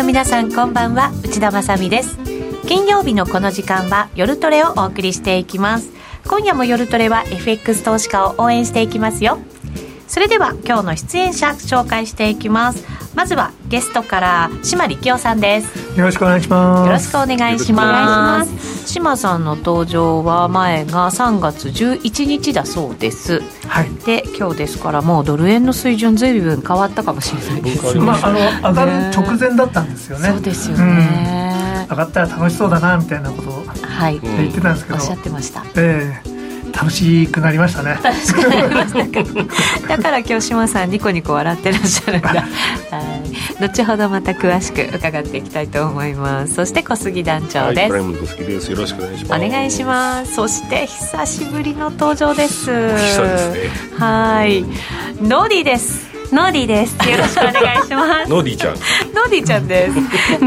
の皆さんこんばんは内田まさです。金曜日のこの時間は夜トレをお送りしていきます。今夜も夜トレは FX 投資家を応援していきますよ。それでは今日の出演者紹介していきます。まずはゲストから島力夫さんです。よろしくお願いします。よろしくお願いします。島さんの登場は前が3月11日だそうです。はい。で今日ですからもうドル円の水準ずいぶん変わったかもしれないですまああの上がる直前だったんですよね。そうですよね、うん、上がったら楽しそうだなみたいなことを言ってたんですけど、おっしゃってました。ええ。ー楽しくなりましたね。だから今日島さんニコニコ笑ってらっしゃるんだ。はい。後ほどまた詳しく伺っていきたいと思います。そして小杉団長です、はい、です。よろしくお願いします。お願いします。そして久しぶりの登場です。久々ですね。はい。ノーディですノーディです。よろしくお願いします。ノーディちゃん。ノーディちゃんです。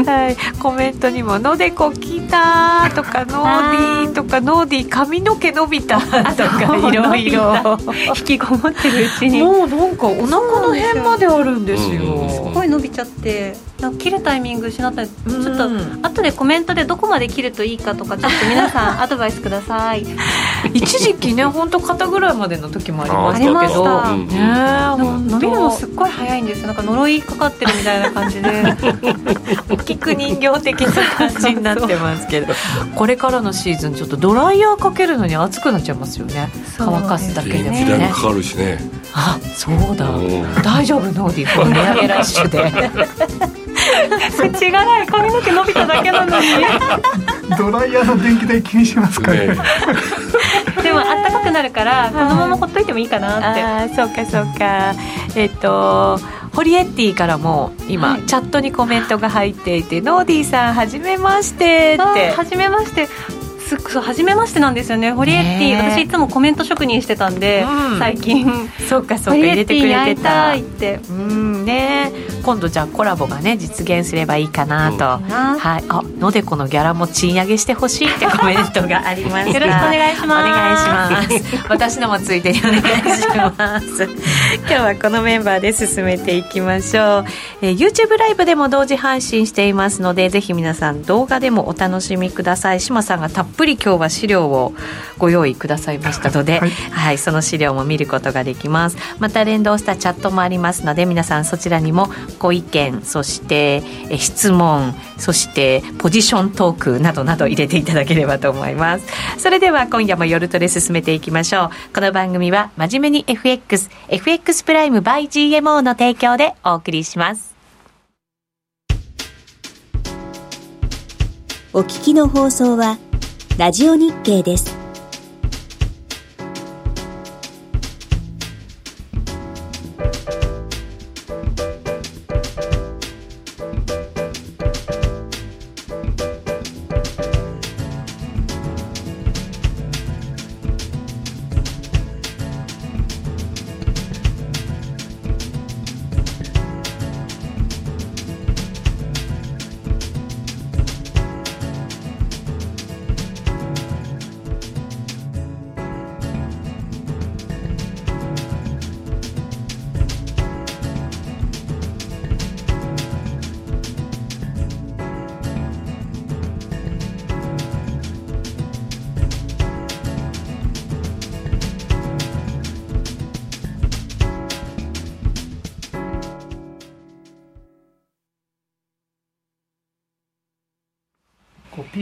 はい、コメントにも、のでこ来たとか、ノーディとか、ノーディ髪の毛伸びたとか、いろいろ。引きこもってるうちに。もうなんか、お腹の辺まであるんですよ。すごい伸びちゃって。切るタイミング失ったちょっと後でコメントでどこまで切るといいかとかちょっと皆さん アドバイスください。一時期ね本当肩ぐらいまでの時もありましたけど。ありました、ね、伸びるのすっごい早いんですよ。なんか呪いかかってるみたいな感じで 聞く人形的な感じになってますけど。これからのシーズンちょっとドライヤーかけるのに熱くなっちゃいますよね。乾かすだけでもね。かかるしね。あそうだ。大丈夫？ノーディこの値上げラッシュで 口がない髪の毛伸びただけなのに。ドライヤーの電気代気にしますかね。でもあったかくなるからこのままほっといてもいいかなって。あそうかそうか。えっとホリエッティからも今、はい、チャットにコメントが入っていて「ノーディーさんはじめまして」って。はじめまして。すそう初めましてなんですよね。ホリエッティ私いつもコメント職人してたんで、うん、最近。そうかそうか入れてくれてた。って。うんね。今度じゃあコラボがね実現すればいいかなと、うん、はい。あのでこのギャラも賃上げしてほしいってコメントがありました。よろしくお願いします。お願いします。私のもついてにお願いします。今日はこのメンバーで進めていきましょう、えー、YouTube ライブでも同時配信していますのでぜひ皆さん動画でもお楽しみください。志麻さんがたっぷり今日は資料をご用意くださいましたので、はい、はい、その資料も見ることができます。また連動したチャットもありますので皆さんそちらにもご意見そして質問そしてポジショントークなどなど入れていただければと思います。それでは今夜も夜トレ進めていきましょう。この番組は真面目に FX FX プライム by GMO の提供でお送りします。お聞きの放送はラジオ日経です。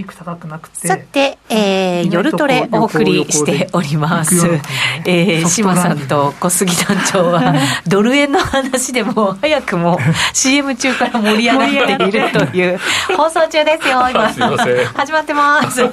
ピーク高くなくてさて、えー、夜トレお送りしております、ね、えー、島さんと小杉団長は ドル円の話でも早くも CM 中から盛り上がっているという放送中ですよ今。始まってます。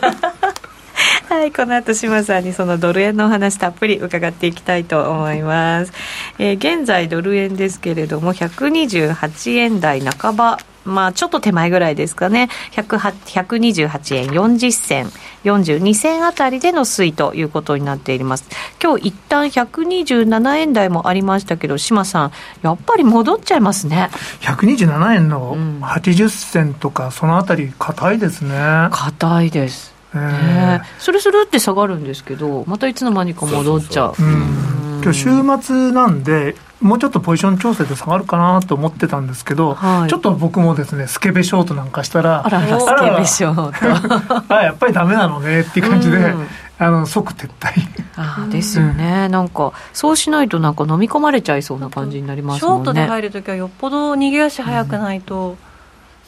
はい、この後島さんにそのドル円のお話たっぷり伺っていきたいと思います。えー、現在ドル円ですけれども128円台半ばまあ、ちょっと手前ぐらいですかね、128円40銭、42銭あたりでの推移ということになっています。今日一旦127円台もありましたけど、島さん、やっぱり戻っちゃいますね。127円の80銭とか、そのあたり、硬いですね。硬いです。えー、それするって下がるんですけどまたいつの間にか戻っちゃう。う今日週末なんで、もうちょっとポジション調整で下がるかなと思ってたんですけど、はい、ちょっと僕もですね、スケベショートなんかしたら、あらら、スケベショート。あ、やっぱりダメなのねっていう感じで、うん、あの即撤退。あですよね、うん、なんかそうしないとなんか飲み込まれちゃいそうな感じになりますもんね。ショートで入るときはよっぽど逃げ足早くないと、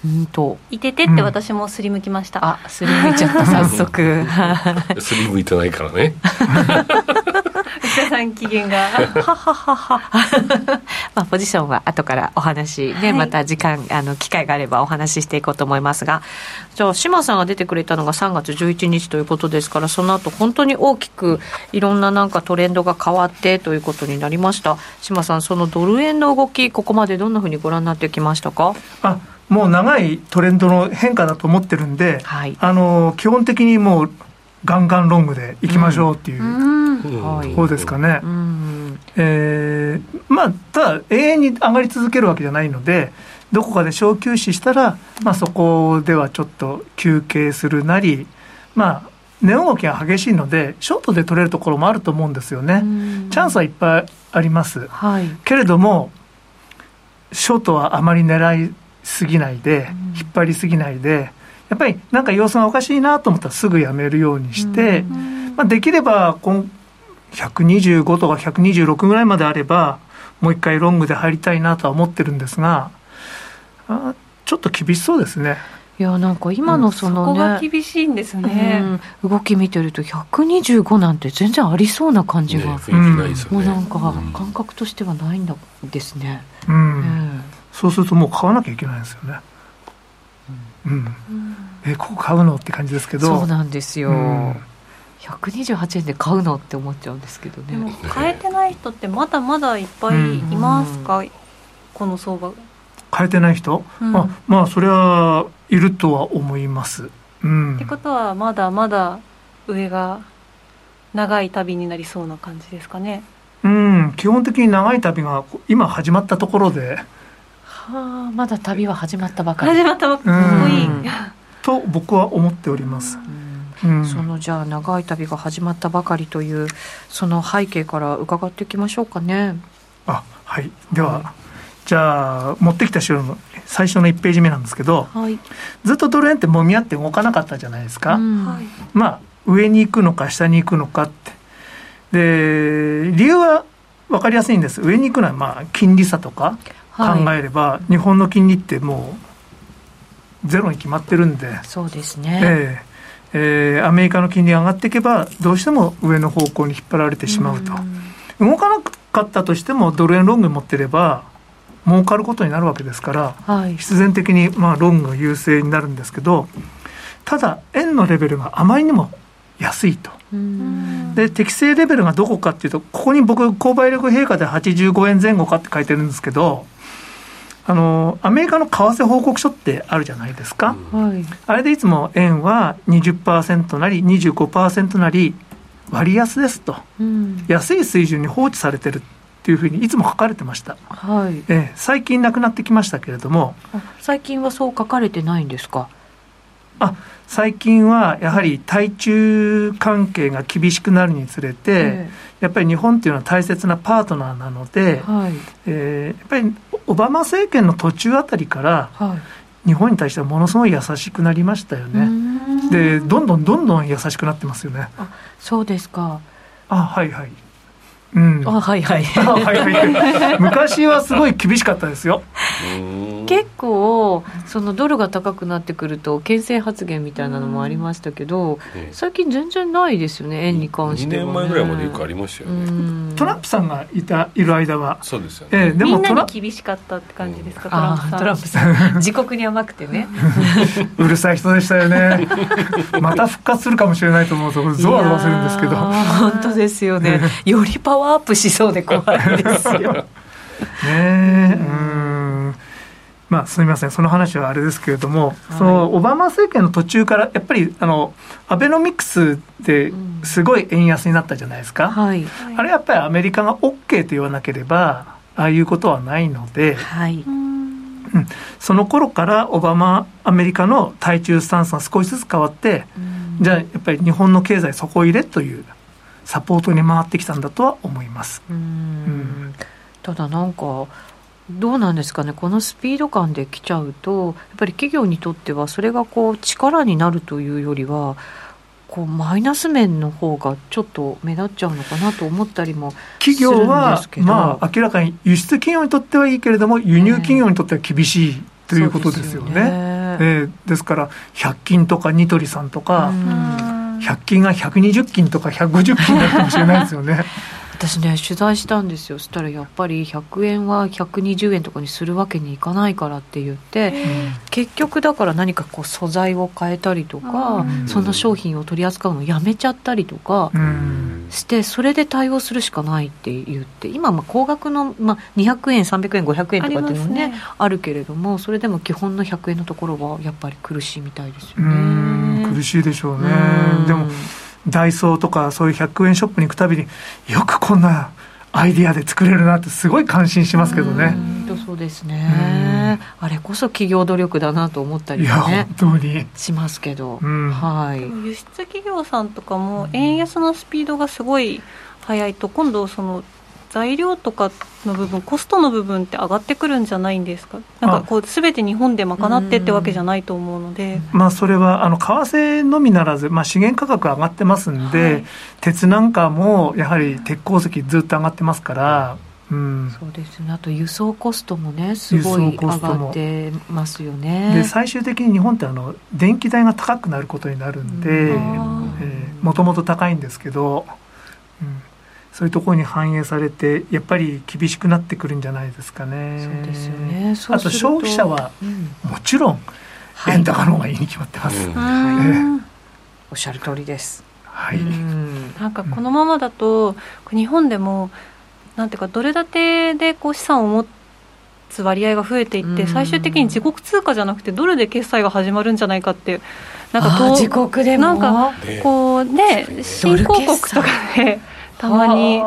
うん。と。いててって私もすりむきました、うん、あすりむいちゃった。早速。すりむいてないからね 内田さん機嫌が。ははははまあポジションは後からお話ね、はい、また時間あの機会があればお話ししていこうと思いますが。じゃあ島さんが出てくれたのが3月11日ということですからその後本当に大きくいろんななんかトレンドが変わってということになりました。島さんそのドル円の動きここまでどんなふうにご覧になってきましたか？あもう長いトレンドの変化だと思ってるんで、はい、あの基本的にもうガンガンロングでいきましょうっていう、ところですかね。えー、まあただ永遠に上がり続けるわけじゃないのでどこかで小休止したら、まあ、そこではちょっと休憩するなりまあ値動きが激しいのでショートで取れるところもあると思うんですよね。チャンスはいっぱいあります。はい、けれどもショートはあまり狙いすぎないで、引っ張りすぎないで、やっぱりなんか様子がおかしいなと思ったらすぐやめるようにして、まあ、できれば125とか126ぐらいまであれば、もう一回ロングで入りたいなとは思ってるんですが、あちょっと厳しそうですね。いやなんか今のその、ね、そ厳しいんですね、うん、動き見てると125なんて全然ありそうな感じが、ねね、もうなんか感覚としてはないんですね、うん、ねそうするともう買わなきゃいけないんですよね。うん、うん、えここ買うのって感じですけど。そうなんですよ、うん、128円で買うのって思っちゃうんですけどね。でも買えてない人ってまだまだいっぱいいますか、うん、この相場。買えてない人、うん、あまあそれはいるとは思います、うん、ってことはまだまだ上が長い旅になりそうな感じですかね。うん。基本的に長い旅が今始まったところではあまだ旅は始まったばかり。始まったばかり、と僕は思っております、うん、そのじゃあ長い旅が始まったばかりというその背景から伺っていきましょうかね。あはい。では、はい、じゃあ持ってきた資料の最初の1ページ目なんですけど、はい、ずっとドル円ってもみ合って動かなかったじゃないですか、うん、まあ上に行くのか下に行くのかって。で理由は分かりやすいんです。上に行くのはまあ金利差とか考えれば、はい、日本の金利ってもうゼロに決まってるんで。そうですね、えーえー、アメリカの金利が上がっていけばどうしても上の方向に引っ張られてしまうと。動かなかったとしてもドル円ロング持ってれば儲かることになるわけですから、はい、必然的にまあロング優勢になるんですけどただ円のレベルがあまりにも安いと。で適正レベルがどこかっていうとここに僕購買力陛下で85円前後かって書いてるんですけどあのアメリカの為替報告書ってあるじゃないですか、はい、あれでいつも円は20%なり25%なり割安ですと、うん、安い水準に放置されてるっていうふうにいつも書かれてました、はい。え最近なくなってきましたけれども。最近はそう書かれてないんですか？あ最近はやはり対中関係が厳しくなるにつれて、えー、やっぱり日本っていうのは大切なパートナーなので、はい、えー、やっぱりオバマ政権の途中あたりから、はい、日本に対してはものすごい優しくなりましたよね。でどんどんどんどん優しくなってますよね。あそうですか。あはいはい。うん、あはいはい。はいはい。昔はすごい厳しかったですよ。結構そのドルが高くなってくると牽制発言みたいなのもありましたけど、最近全然ないですよね円に関しては、ね、2年前ぐらいまでよくありましたよね。トランプさんがいたいる間は。そうですよね、えー、でもみんなに厳しかったって感じですか、トランプさん。トランプさん。自国に甘くてね。うるさい人でしたよね。また復活するかもしれないと思うとゾワゾワするんですけど。本当ですよね。よりパワーアップしそうで怖いですよ。ねえ。うん。まあ、すみません、その話はあれですけれども、はい、そのオバマ政権の途中から、やっぱりあのアベノミクスですごい円安になったじゃないですか、はい、あれやっぱりアメリカが OK と言わなければ、ああいうことはないので、はい、うん、その頃からオバマ、アメリカの対中スタンスが少しずつ変わって、じゃあやっぱり日本の経済、底入れというサポートに回ってきたんだとは思います。うん。ただなんかどうなんですかね、このスピード感で来ちゃうと、やっぱり企業にとっては、それがこう力になるというよりは、こうマイナス面の方がちょっと目立っちゃうのかなと思ったりも企業は、まあ、明らかに輸出企業にとってはいいけれども、輸入企業にとっては厳しいということですよね。です、ね、えー、ですから、100均とかニトリさんとか、100均が120均とか150均だったかもしれないですよね。私ね取材したんですよ。そしたらやっぱり100円は120円とかにするわけにいかないからって言って、結局だから何かこう素材を変えたりとか、その商品を取り扱うのをやめちゃったりとかしてそれで対応するしかないって言って今まあ高額の、まあ、200円300円500円とかっていうのもね、ね、あるけれどもそれでも基本の100円のところはやっぱり苦しいみたいですよね。苦しいでしょうね。でもダイソーとかそういう100円ショップに行くたびによくこんなアイディアで作れるなってすごい感心しますけどね。そうですね。あれこそ企業努力だなと思ったり、ね、いや本当にしますけど、うん、はい。輸出企業さんとかも円安のスピードがすごい速いと今度その材料とかの部分コストの部分って上がってくるんじゃないんですか？なんかこう全て日本で賄ってってわけじゃないと思うので。まあそれはあの為替のみならず、まあ、資源価格上がってますんで、はい、鉄なんかもやはり鉄鉱石ずっと上がってますから、うん、そうですね。あと輸送コストもねすごい上がってますよね。で最終的に日本ってあの電気代が高くなることになるんでもともと高いんですけど、うんそういうところに反映されてやっぱり厳しくなってくるんじゃないですかね。そうですよね。あと消費者は、もちろん円高の方がいいに決まってます。はい、おっしゃる通りです。はい。なんかこのままだと日本でもなんていうかドル建てでこう資産を持つ割合が増えていって最終的に自国通貨じゃなくてドルで決済が始まるんじゃないかってなんか自国でなんかこうね新興国とかでたまに。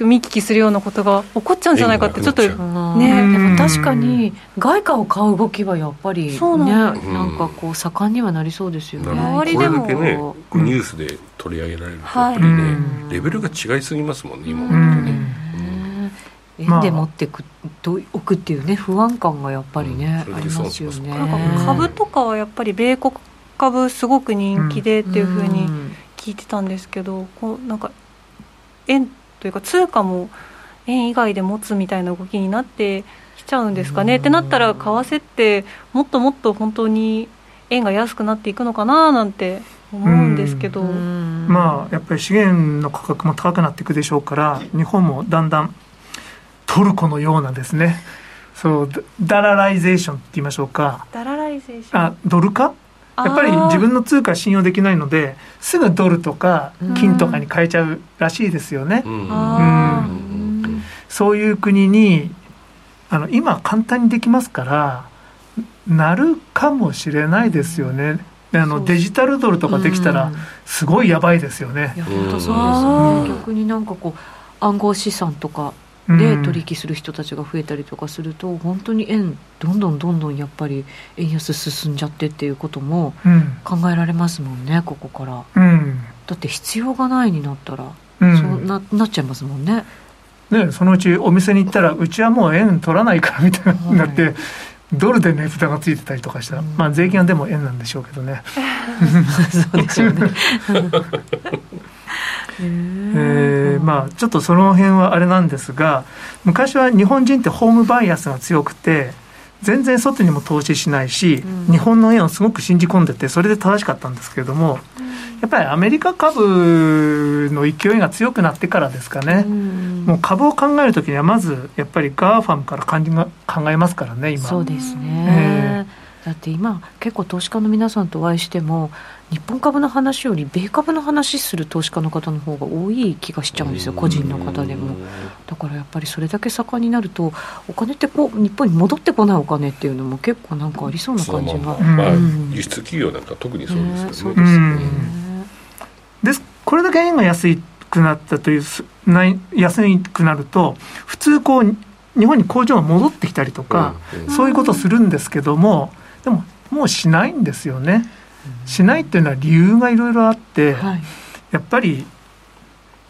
見聞きするようなことが起こっちゃうんじゃないかってちょっとねでも確かに外貨を買う動きはやっぱりねなん。かこう盛んにはなりそうですよね。周りでも。これだけねニュースで取り上げられるとやっぱりねレベルが違いすぎますもんね今までとね。円で持ってくとおくっていうね不安感がやっぱりね、ありますよね。株とかはやっぱり米国株すごく人気でっていうふうに聞いてたんですけどこうなんか円というか通貨も円以外で持つみたいな動きになってきちゃうんですかね。ってなったら為替ってもっともっと本当に円が安くなっていくのかななんて思うんですけど。まあやっぱり資源の価格も高くなっていくでしょうから日本もだんだんトルコのようなですね。そう dollarization って言いましょうか。 dollarization。あドル化？やっぱり自分の通貨信用できないのですぐドルとか金とかに変えちゃうらしいですよね。うん、うん。そういう国にあの今簡単にできますからなるかもしれないですよね。あのデジタルドルとかできたらすごいやばいですよね。いや本当そうですね。逆になんかこう暗号資産とかで取引する人たちが増えたりとかすると、本当に円どんどんどんどんやっぱり円安進んじゃってっていうことも考えられますもんね、ここから、うん、だって必要がないになったら、うん、そうななっちゃいますもんね。ねそのうちお店に行ったらうちはもう円取らないからみたいになって、はいドルで値札がついてたりとかしたら、うん、まあ税金はでも円なんでしょうけどね。そうでしょうね。えー、まあちょっとその辺はあれなんですが昔は日本人ってホームバイアスが強くて全然外にも投資しないし、うん、日本の円をすごく信じ込んでてそれで正しかったんですけれども、うん、やっぱりアメリカ株の勢いが強くなってからですかね、うん、もう株を考える時にはまずやっぱり GAFAM から感じが考えますからね今。そうですね、えーだって今結構投資家の皆さんとお会いしても日本株の話より米株の話する投資家の方の方が多い気がしちゃうんですよ個人の方でも。だからやっぱりそれだけ盛んになるとお金ってこう日本に戻ってこないお金っていうのも結構なんかありそうな感じが、まあ、輸出企業なんか特にそうですよね、ね、です。これだけ円が安くなったというない安くなると普通こう日本に工場が戻ってきたりとか、うんうん、そういうことするんですけどもでももうしないんですよね。しないっていうのは理由がいろいろあって、はい、やっぱり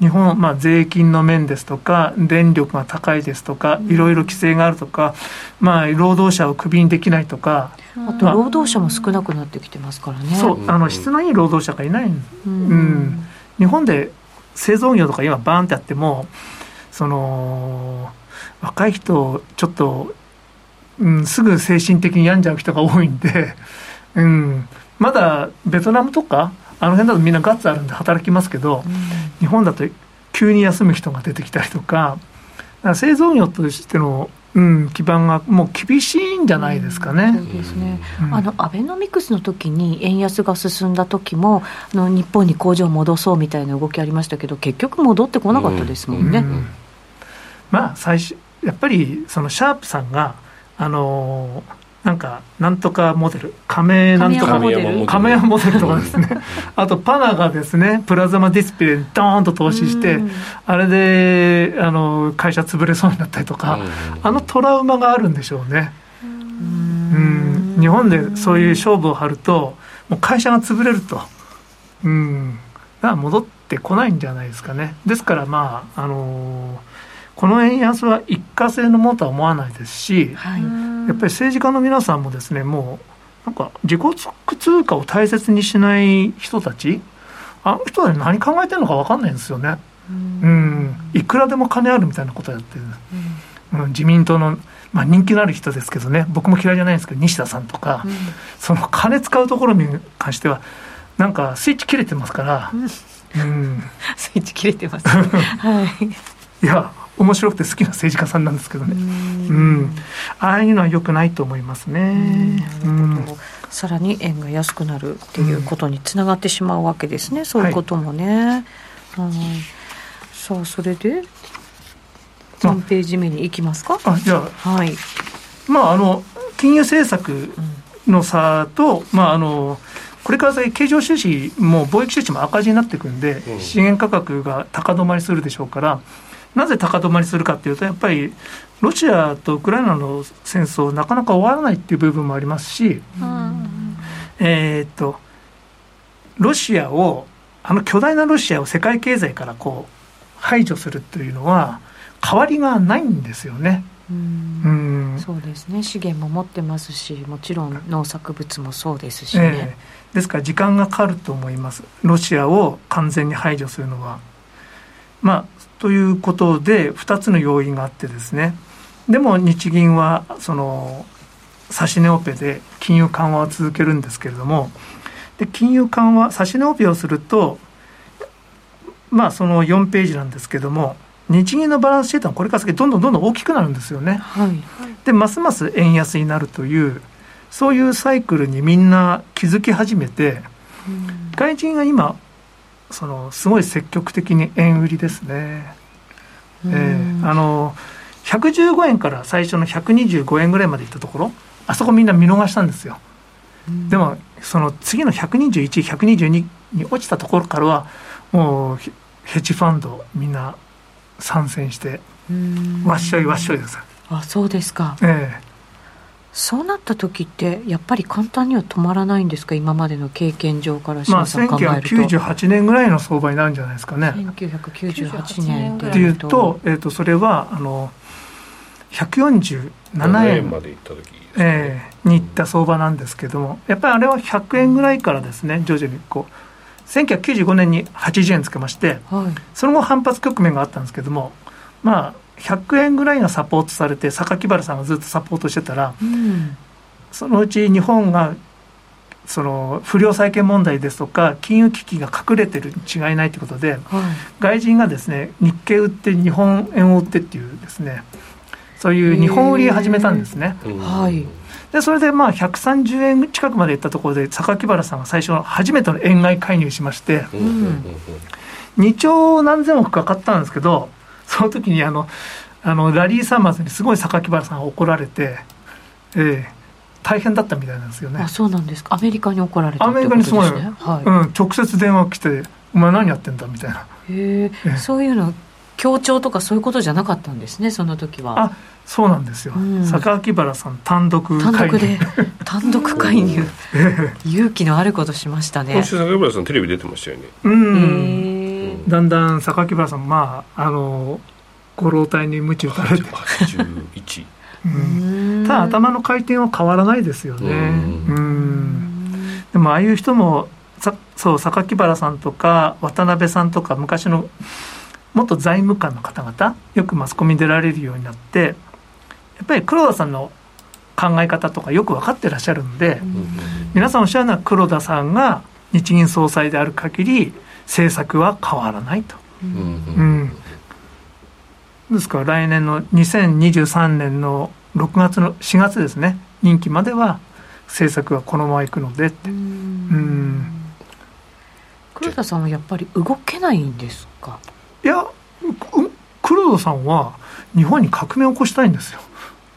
日本、まあ、税金の面ですとか電力が高いですとかいろいろ規制があるとか、まあ、労働者をクビにできないとかあと労働者も少なくなってきてますからね。そうあの質のいい労働者がいない、うん、うん、日本で製造業とか今バーンってあってもその若い人ちょっと、うん、すぐ精神的に病んじゃう人が多いんで、うん、まだベトナムとかあの辺だとみんなガッツあるんで働きますけど、うん、日本だと急に休む人が出てきたりとかか製造業としての、うん、基盤がもう厳しいんじゃないですかね。うん、そうですね、うん、あのアベノミクスの時に円安が進んだ時もあの日本に工場を戻そうみたいな動きありましたけど結局戻ってこなかったですもんね。まあ最初やっぱりそのシャープさんがあのーなんかなんとかモデル。亀なんとか。モデル。亀山モデルとかですね。あとパナがですねプラズマディスプレイにドーンと投資して、あれであの会社潰れそうになったりとか、あのトラウマがあるんでしょうね。うん。日本でそういう勝負を張るともう会社が潰れると。うん。だから戻ってこないんじゃないですかね。ですからまああのーこの円安は一過性のものとは思わないですし、はい、やっぱり政治家の皆さんもですねもうなんか自己通貨を大切にしない人たちあの人は何考えてるのか分かんないんですよね。うん。いくらでも金あるみたいなことをやってる、うん、自民党の、まあ、人気のある人ですけどね。僕も嫌いじゃないんですけど西田さんとか、うん、その金使うところに関してはなんかスイッチ切れてますから、うん、スイッチ切れてます、はい、いや面白くて好きな政治家さんなんですけどね。うん。ああいうのはよくないと思いますね。うん。さらに円が安くなるっていうことにつながってしまうわけですね、そういうこともね、はい、さあそれで？3ページ目に行きますか？あじゃあ。はい。まああの金融政策の差と、まああのこれから先、経常収支も貿易収支も赤字になっていくんで、うん、資源価格が高止まりするでしょうから、なぜ高止まりするかというと、やっぱりロシアとウクライナの戦争、なかなか終わらないっていう部分もありますし、うん、えっと、ロシアを、あの巨大なロシアを世界経済からこう排除するというのは、変わりがないんですよね。うん、そうですね。資源も持ってますしもちろん農作物もそうですしね、えー、ですから時間がかかると思います。ロシアを完全に排除するのは。まあということで2つの要因があってですね。でも日銀はその指値オペで金融緩和を続けるんですけれども。で金融緩和指値オペをするとまあその4ページなんですけども日銀のバランスシートはこれから先どんどんどんどん大きくなるんですよね。はい、でますます円安になるというそういうサイクルにみんな気づき始めて、外人が今そのすごい積極的に円売りですね。えー、あの115円から最初の125円ぐらいまでいったところあそこみんな見逃したんですよ。でもその次の121、122に落ちたところからはもうヘッジファンドみんな参戦してわっしょいわっしょいです。あそうですか。ええーそうなった時ってやっぱり簡単には止まらないんですか？今までの経験上からまあ1998年ぐらいの相場になるんじゃないですかね。1998年っていうと,、えー、とそれはあの147円まで行った時、えー、に行った相場なんですけどもやっぱりあれは100円ぐらいからですね徐々にこう。1995年に80円つけまして、はい、その後反発局面があったんですけどもまあ100円ぐらいがサポートされて榊原さんがずっとサポートしてたら、うん、そのうち日本がその不良債権問題ですとか金融危機が隠れてるに違いないということで、はい、外人がですね日経売って日本円を売ってっていうですねそういう日本売りを始めたんですね。はい、でそれでまあ130円近くまでいったところで榊原さんが最初初めての円買い介入しまして、うん、2兆何千億かかったんですけどその時にあのあのラリー・サマーズにすごい榊原さんが怒られて、ええ、大変だったみたいなんですよね。あそうなんですか。アメリカに怒られたってことですね。アメリカにすごい、はい、うん、直接電話来て「お前何やってんだ」みたいな。へえそういうの協調とかそういうことじゃなかったんですねその時は。あそうなんですよ、うん、榊原さん単独単独で 単独介入。勇気のあることしましたね。今週榊原さんテレビ出てましたよね。うん、だんだん榊原さんまああのご老体に鞭打たれて。81うん、ただ頭の回転は変わらないですよね。うん。でもああいう人もさそう榊原さんとか渡辺さんとか昔の元財務官の方々よくマスコミに出られるようになってやっぱり黒田さんの考え方とかよく分かってらっしゃるんで、皆さんおっしゃるのは黒田さんが日銀総裁である限り政策は変わらないと。うん、ですから来年の2023年の6月の4月ですね。任期までは政策はこのままいくのでって。うん。黒田さんはやっぱり動けないんですか？いや黒田さんは日本に革命を起こしたいんですよ。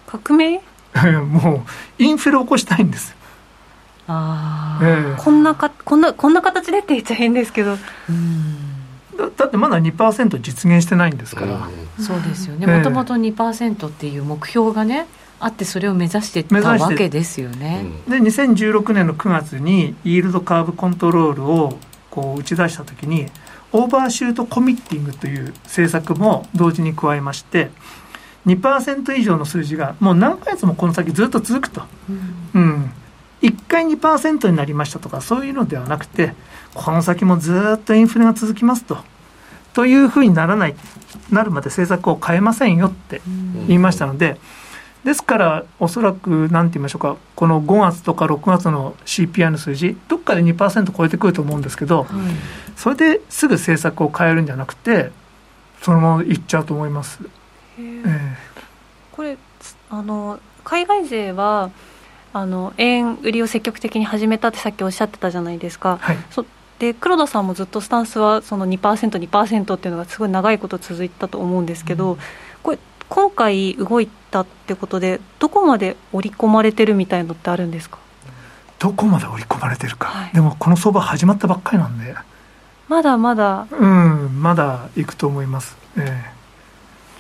革命？もうインフレを起こしたいんですあこんなかこんなこんな形でって言っちゃ変ですけど。だだってまだ2%実現してないんですから、うん、そうですよね。もともと2%っていう目標がねあってそれを目指してたわけですよね。で2016年の9月にイールドカーブコントロールをこう打ち出した時にオーバーシュートコミッティングという政策も同時に加えまして2%以上の数字がもう何ヶ月もこの先ずっと続くと、うん、うん、1回2%になりましたとかそういうのではなくてこの先もずっとインフレが続きますと。というふうにならないなるまで政策を変えませんよって言いましたので、ですからおそらく何て言いましょうかこの5月とか6月の CPI の数字どっかで2%超えてくると思うんですけど、はい、それですぐ政策を変えるんじゃなくてそのままいっちゃうと思います。えー、これあの海外勢はあの円売りを積極的に始めたってさっきおっしゃってたじゃないですか。はい、そで黒田さんもずっとスタンスはその 2%2% 2%っていうのがすごい長いこと続いたと思うんですけど、うん、これ今回動いたってことでどこまで織り込まれてるみたいのってあるんですか？どこまで織り込まれてるか、はい、でもこの相場始まったばっかりなんで。まだまだ。うんまだいくと思います。ええ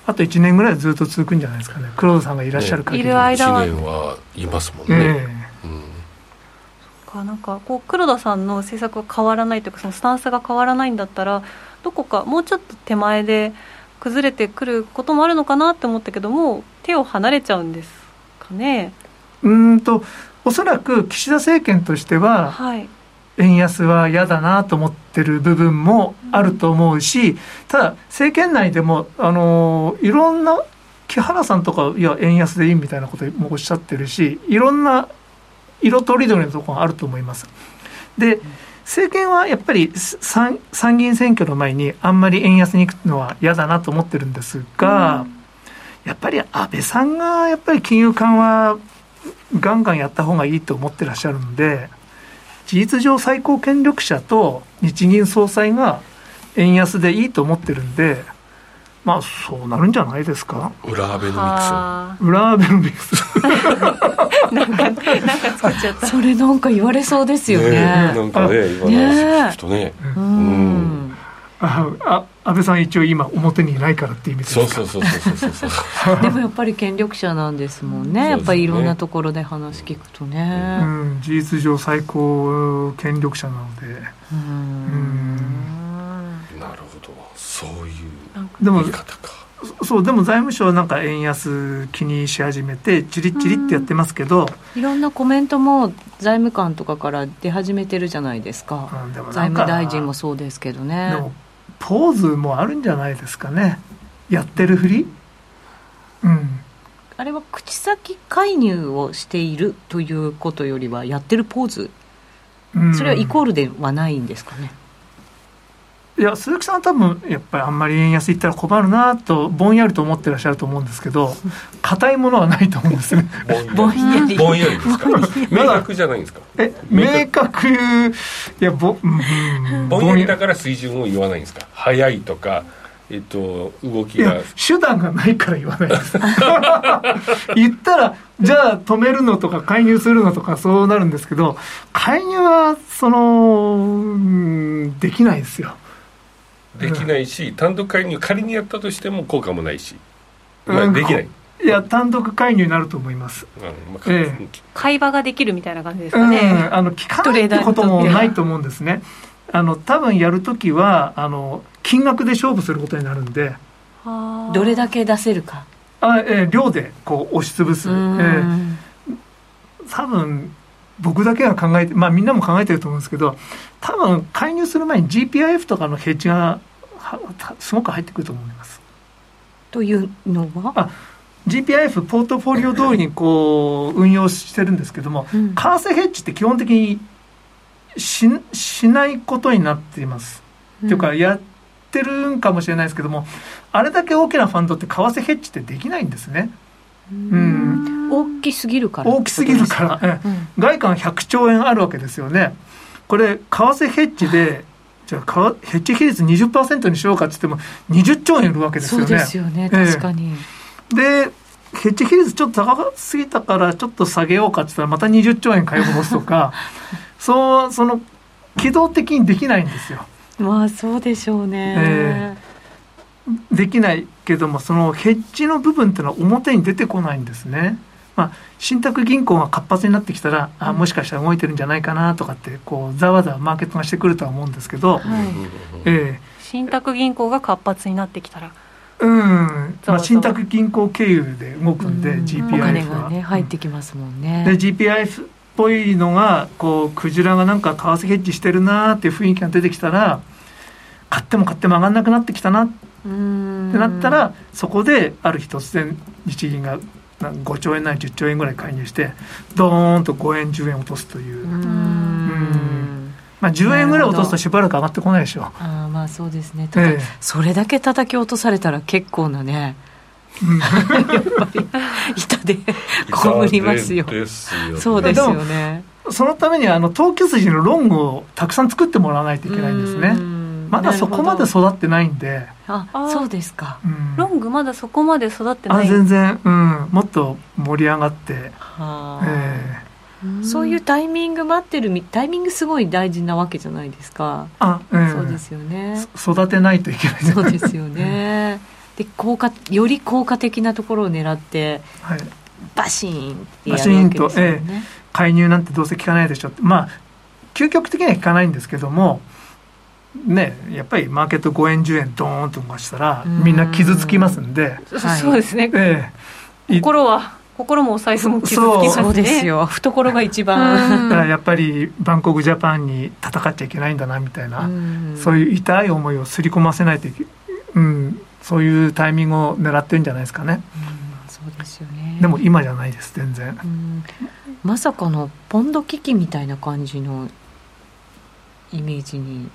あと1年ぐらいずっと続くんじゃないですかね。黒田さんがいらっしゃる限り、ね、いる間は。1年はいますもんね、えうん、なんかこう黒田さんの政策が変わらないというかそのスタンスが変わらないんだったらどこかもうちょっと手前で崩れてくることもあるのかなって思ったけども手を離れちゃうんですかね。うんとおそらく岸田政権としては、はい、円安は嫌だなと思ってる部分もあると思うし、ただ政権内でもあのいろんな木原さんとかいや円安でいいみたいなこともおっしゃってるしいろんな色とりどりのところがあると思います。で、うん政権はやっぱり参議院選挙の前にあんまり円安に行くのは嫌だなと思ってるんですが、うん、やっぱり安倍さんがやっぱり金融緩和ガンガンやった方がいいと思ってらっしゃるんで事実上最高権力者と日銀総裁が円安でいいと思ってるんでまあそうなるんじゃないですか？裏アベノミクス。裏アベノミクス。なんかなんか作っちゃった。それなんか言われそうですよね。ねなんかね言われとね。うん。ああ安倍さん一応今表にいないからっていう意味ですか？そうそうそうそうそうそうでもやっぱり権力者なんですもんね、やっぱりいろんなところで話聞くとね、うん、事実上最高権力者なので。うん。なるほど。そういうでもそうでも財務省はなんか円安気にし始めてチリチリってやってますけど、いろんなコメントも財務官とかから出始めてるじゃないですか、うん、でも財務大臣もそうですけどね。でもポーズもあるんじゃないですかね。やってるふり？うん。あれは口先介入をしているということよりはやってるポーズ、うん、それはイコールではないんですかねいや鈴木さんは多分やっぱりあんまり円安いったら困るなとぼんやりと思ってらっしゃると思うんですけど 硬いものはないと思うんですね。ぼんやり。ぼんやり。ですか？明確じゃないんですか？え明確いやぼ,、うん、ぼんやり。だから水準を言わないんですか？早いとかえっと、動きが。手段がないから言わないです。言ったらじゃあ止めるのとか介入するのとかそうなるんですけど介入はそのできないですよできないし、単独介入仮にやったとしても効果もないし、まあ、できない。いや単独介入になると思います、うん。まあええ、会話ができるみたいな感じですかね、うん、あの聞かないってこともないと思うんですね。あの多分やるときはあの金額で勝負することになるんで。どれだけ出せるか。あ、えー、量でこう押しつぶす、えー、多分僕だけが考えてまあみんなも考えてると思うんですけど多分介入する前に GPIF とかのヘッジがすごく入ってくると思います。というのは？あ GPIF ポートフォリオ通りにこう運用してるんですけども、うん、為替ヘッジって基本的にししないことになっています。うん、というかやってるんかもしれないですけどもあれだけ大きなファンドって為替ヘッジってできないんですね。うん、大きすぎるから。大きすぎるから、うん、外貨100兆円あるわけですよね。これ為替ヘッジでじゃあヘッジ比率20%にしようかって言っても20兆円いるわけですよね。そうですよね確かに、えー、でヘッジ比率ちょっと高すぎたからちょっと下げようかって言ったらまた20兆円買い戻すとか そうその機動的にできないんですよ。まあそうでしょうね、えー、できないけどもそのヘッジの部分っていうのは表に出てこないんですね。まあ、信託銀行が活発になってきたら、うん、あもしかしたら動いてるんじゃないかなとかってこうざわざわマーケットがしてくるとは思うんですけど、はい、えー、信託銀行が活発になってきたら。うん、まあ、信託銀行経由で動くんで、うん、GPIF は。お金がね入ってきますもんね。で GPIF っぽいのがこうクジラがなんか為替ヘッジしてるなっていう雰囲気が出てきたら買っても買っても上がんなくなってきたなってなったらそこである日突然日銀が5兆円なり10兆円ぐらい介入してドーンと5円10円落とすという。うん。まあ10円ぐらい落とすとしばらく上がってこないでしょ。うあまあそうですね。ただ、ええ、それだけ叩き落とされたら結構なね やっぱり板でこりますよ。そうですよね。そのためにあの投機筋のロングをたくさん作ってもらわないといけないんですねまだそこまで育ってないんで。あそうですか、うん、ロングまだそこまで育ってない。あ全然、うん、もっと盛り上がって。はあ、えー、そういうタイミング待ってるタイミングすごい大事なわけじゃないですか。あ、うん、そうですよね。育てないといけない。そうですよね。で効果より効果的なところを狙って、はい、バシーンってやるわけですよね、ええ、介入なんてどうせ効かないでしょって。まあ究極的には効かないんですけどもね、やっぱりマーケット5円10円ドーンと動かしたらみんな傷つきますんで、そうですね、ええ、心は心もお財布も傷つきますね。そう。ですよ。懐が一番。だからやっぱりバンコクジャパンに戦っちゃいけないんだなみたいなそういう痛い思いをすり込ませないといけ、うん、そういうタイミングを狙ってるんじゃないですかね。そうですよね。でも今じゃないです全然。まさかのポンド危機みたいな感じのイメージに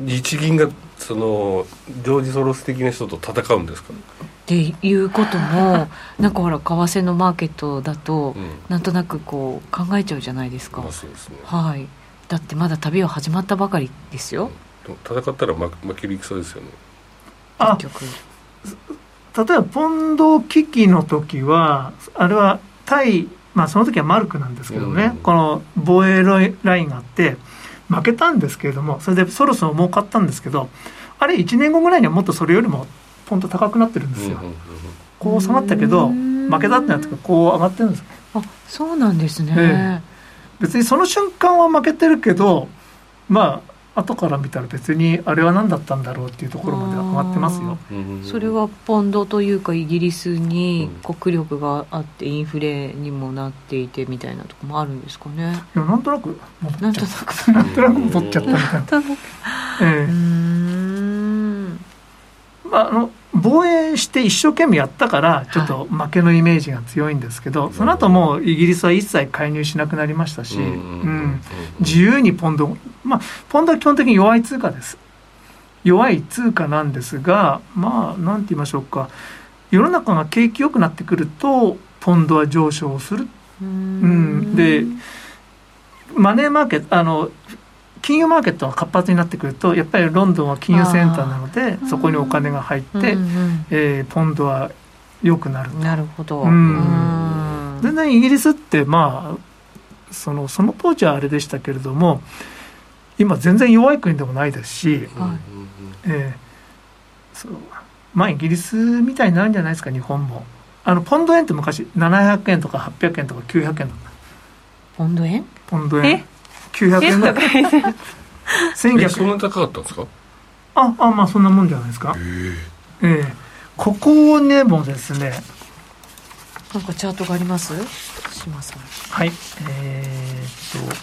日銀がそのジョージ・ソロス的な人と戦うんですか？っていうことも なんかほら為替のマーケットだと、うん、なんとなくこう考えちゃうじゃないですか、まあそうですね、はい。だってまだ旅は始まったばかりですよ、うん、戦ったら負ける戦ですよね。あ結局。例えばポンド危機の時はあれは対まあその時はマルクなんですけどね、うん、この防衛ラインがあって負けたんですけれどもそれでそろそろ儲かったんですけどあれ1年後ぐらいにはもっとそれよりもポンと高くなってるんですよ。こう下がったけど負けたってなってこう上がってるんですあそうなんですね、ええ、別にその瞬間は負けてるけどまあ後から見たら別にあれは何だったんだろうっていうところまでは上がってますよ。それはポンドというかイギリスに国力があってインフレにもなっていてみたいなとこもあるんですかね。いやなんとなくなんとなく。なんとなく戻っちゃったみたいな。ええ。まああの防衛して一生懸命やったからちょっと負けのイメージが強いんですけど、はい、その後もイギリスは一切介入しなくなりましたし、うん、自由にポンドまあポンドは基本的に弱い通貨です。弱い通貨なんですがまあなんて言いましょうか。世の中が景気良くなってくるとポンドは上昇する。うん。でマネーマーケットあの金融マーケットが活発になってくるとやっぱりロンドンは金融センターなのでそこにお金が入って、うんうん、えー、ポンドは良くなるなるほど、うん、全然イギリスってまあそのその当時はあれでしたけれども今全然弱い国でもないですし、はい、えー、そうまあイギリスみたいになるんじゃないですか日本も。あのポンド円って昔700円とか800円とか900円とかポンド円？ポンド円900円ぐらい1900そんな高かったんですか？ああまあそんなもんじゃないですか。え。えー、ここねもですね。なんかチャートがあります？島さん。はい。えー、っと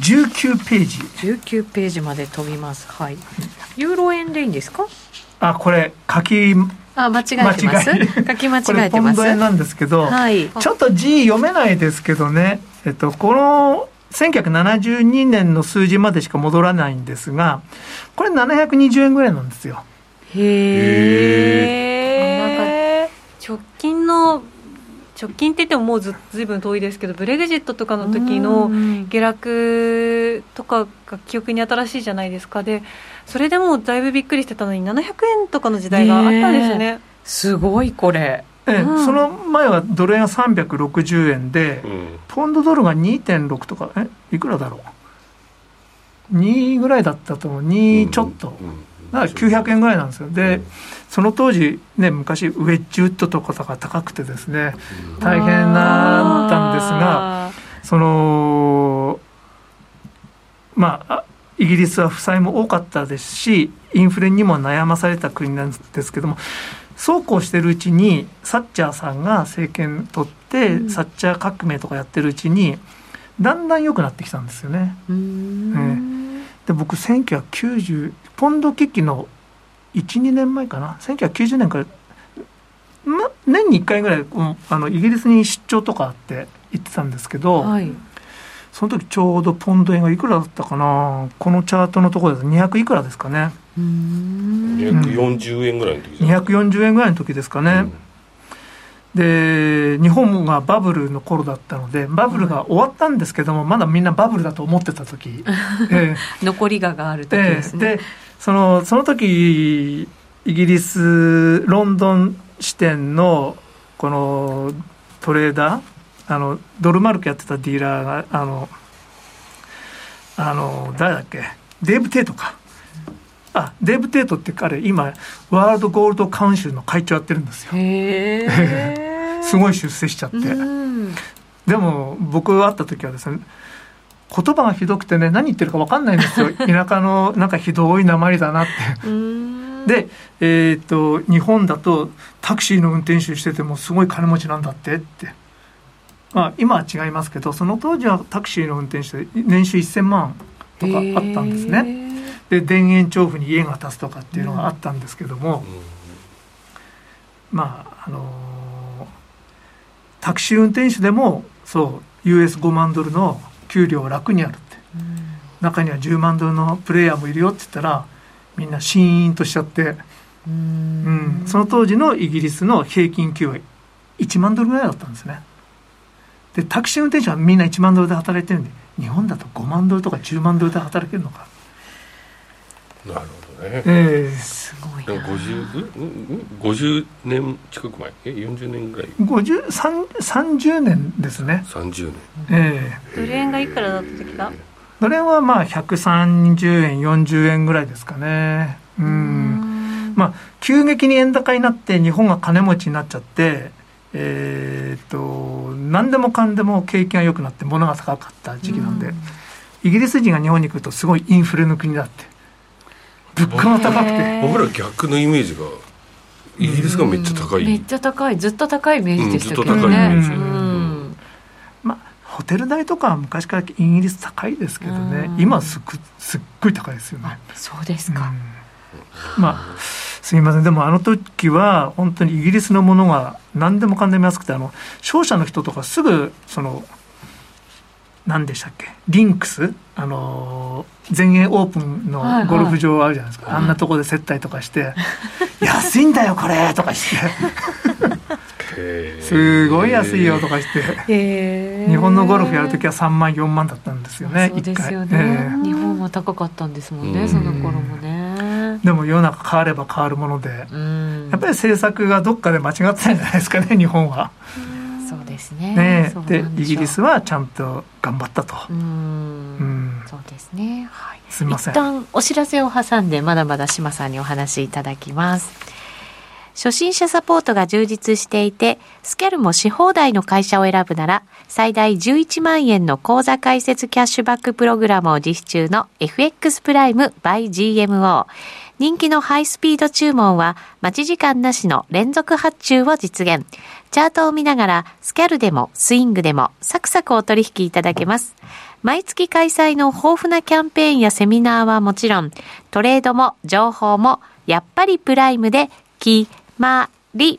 19ページ。19ページまで飛びます。はい。ユーロ円でいいんですか？あこれ書きあ間違えてます。書き間違えてます。ポンド円なんですけど、はい、ちょっと字読めないですけどねえっとこの1972年の数字までしか戻らないんですがこれ720円ぐらいなんですよ。へえ直近の直近って言ってももうずずいぶん遠いですけどブレグジットとかの時の下落とかが記憶に新しいじゃないですか。でそれでもだいぶびっくりしてたのに700円とかの時代があったんですね。すごいこれええ、うん、その前はドル円が360円で、うん、ポンドドルが2.6とかえいくらだろう？2ぐらいだったと思う。2ちょっと、うん、だから900円ぐらいなんですよ。で、その当時ね昔ウェッジウッドとかが高くてですね大変だったんですがそのまあイギリスは負債も多かったですしインフレにも悩まされた国なんですけどもそうこうしてるうちにサッチャーさんが政権取って、うん、サッチャー革命とかやってるうちにだんだん良くなってきたんですよね。で僕1990ポンド危機の12年前かな。1990年から、ま、年に1回ぐらい、うん、あのイギリスに出張とかあって行ってたんですけど、はい、その時ちょうどポンド円がいくらだったかな。このチャートのところです200いくらですかね240円ぐらいの時です240円ぐらいの時ですかね、うん。で日本がバブルの頃だったのでバブルが終わったんですけども、まだみんなバブルだと思ってた時、えー、名残がある時ですね、えー、でそのその時イギリスロンドン支店のこのトレーダーあのドルマルクやってたディーラーがあのあの誰だっけ？デーブ・テートかあデーブ・テートって彼今ワールドゴールドカウンシルの会長やってるんですよ。すごい出世しちゃって。でも僕会った時はですね言葉がひどくてね何言ってるか分かんないんですよ。田舎のなんかひどい鉛だなって。で、えーと、日本だとタクシーの運転手しててもすごい金持ちなんだってって。まあ今は違いますけどその当時はタクシーの運転手で年収1000万とかあったんですねで田園調布に家が建つとかっていうのがあったんですけども、うん、まああのー、タクシー運転手でもそう US5 万ドルの給料楽にあるって、うん、中には10万ドルのプレイヤーもいるよって言ったらみんなシーンとしちゃって、うん、その当時のイギリスの平均給与1万ドルぐらいだったんですね。でタクシー運転手はみんな1万ドルで働いてるんで日本だと5万ドルとか10万ドルで働けるのかなるほどね。ええー、すごいな。五十、五十年近く前、え、四十年ぐらい？五十三、三十年ですね。三十年。ええー。ドル円がいくらだった時だ？ドル円はまあ百三十円、四十円ぐらいですかね。うん。まあ急激に円高になって日本が金持ちになっちゃって。えー、っと何でもかんでも景気が良くなって物が高かった時期なんで、イギリス人が日本に来るとすごいインフレの国だって物価が高くて。僕ら逆のイメージがイギリスがめっちゃ高い、めっちゃ高い。ずっと高いイメージでしたけどね、まあホテル代とかは昔からイギリス高いですけどね、今すっすっごい高いですよね。そうですか、まあすみません。でもあの時は本当にイギリスのものが何でもかんでも安くてあの商社の人とかすぐその何でしたっけ？リンクス？あの全英オープンのゴルフ場あるじゃないですか、はいはい、あんなとこで接待とかして「安いんだよこれ!」とかして。すごい安いよとかして。日本のゴルフやる時は3万4万だったんですよねそうですよね、日本は高かったんですもんねその頃もね。でも世の中変われば変わるものでやっぱり政策がどっかで間違ってたんじゃないですかね日本は。ですねねでイギリスはちゃんと頑張ったと。うんそうですね。はい。すみません。一旦お知らせを挟んでまだまだ島さんにお話いただきます。初心者サポートが充実していて、スキャルもし放題の会社を選ぶなら、最大11万円の口座開設キャッシュバックプログラムを実施中の FX プライム by GMO。人気のハイスピード注文は待ち時間なしの連続発注を実現。チャートを見ながらスキャルでもスイングでもサクサクお取引いただけます。毎月開催の豊富なキャンペーンやセミナーはもちろん、トレードも情報もやっぱりプライムで決まり。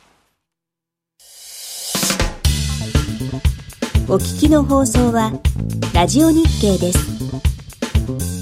お聞きの放送は、ラジオ日経です。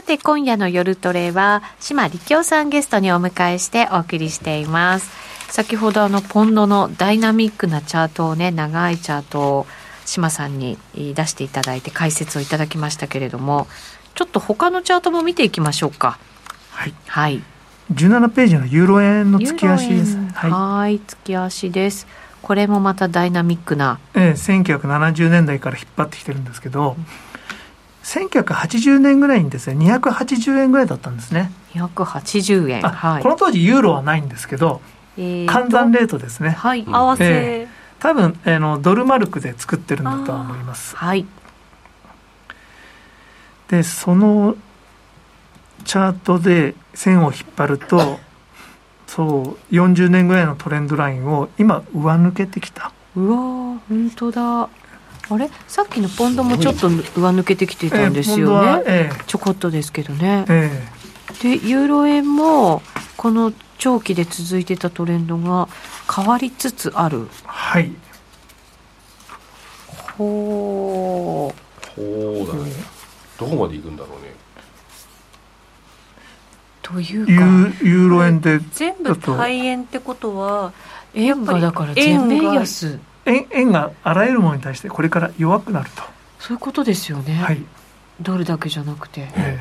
て今夜の夜トレは島力夫さんゲストにお迎えしてお送りしています。先ほどあのポンドのダイナミックなチャートをね長いチャートを島さんに出していただいて解説をいただきましたけれどもちょっと他のチャートも見ていきましょうか。はい、はい、17ページのユーロ円の月足です。はい。月足です。これもまたダイナミックな、ええ、1970年代から引っ張ってきてるんですけど、うん1980年ぐらいにですね280円ぐらいだったんですね。280円、はい、この当時ユーロはないんですけど、えー、換算レートですね。はい、合わせ、えー、多分、えー、のドルマルクで作ってるんだとは思います。はい。でそのチャートで線を引っ張ると そう40年ぐらいのトレンドラインを今上抜けてきた。うわ本当だあれ？さっきのポンドもちょっと上抜けてきてたんですよね、えー、ちょこっとですけどね、えー、でユーロ円もこの長期で続いてたトレンドが変わりつつある。はい。ほうほうだね。どこまで行くんだろうね。というかユーロ円で全部対円ってことは円がだから全面安円円があらゆるものに対してこれから弱くなると。そういうことですよね、はい、ドルだけじゃなくて、え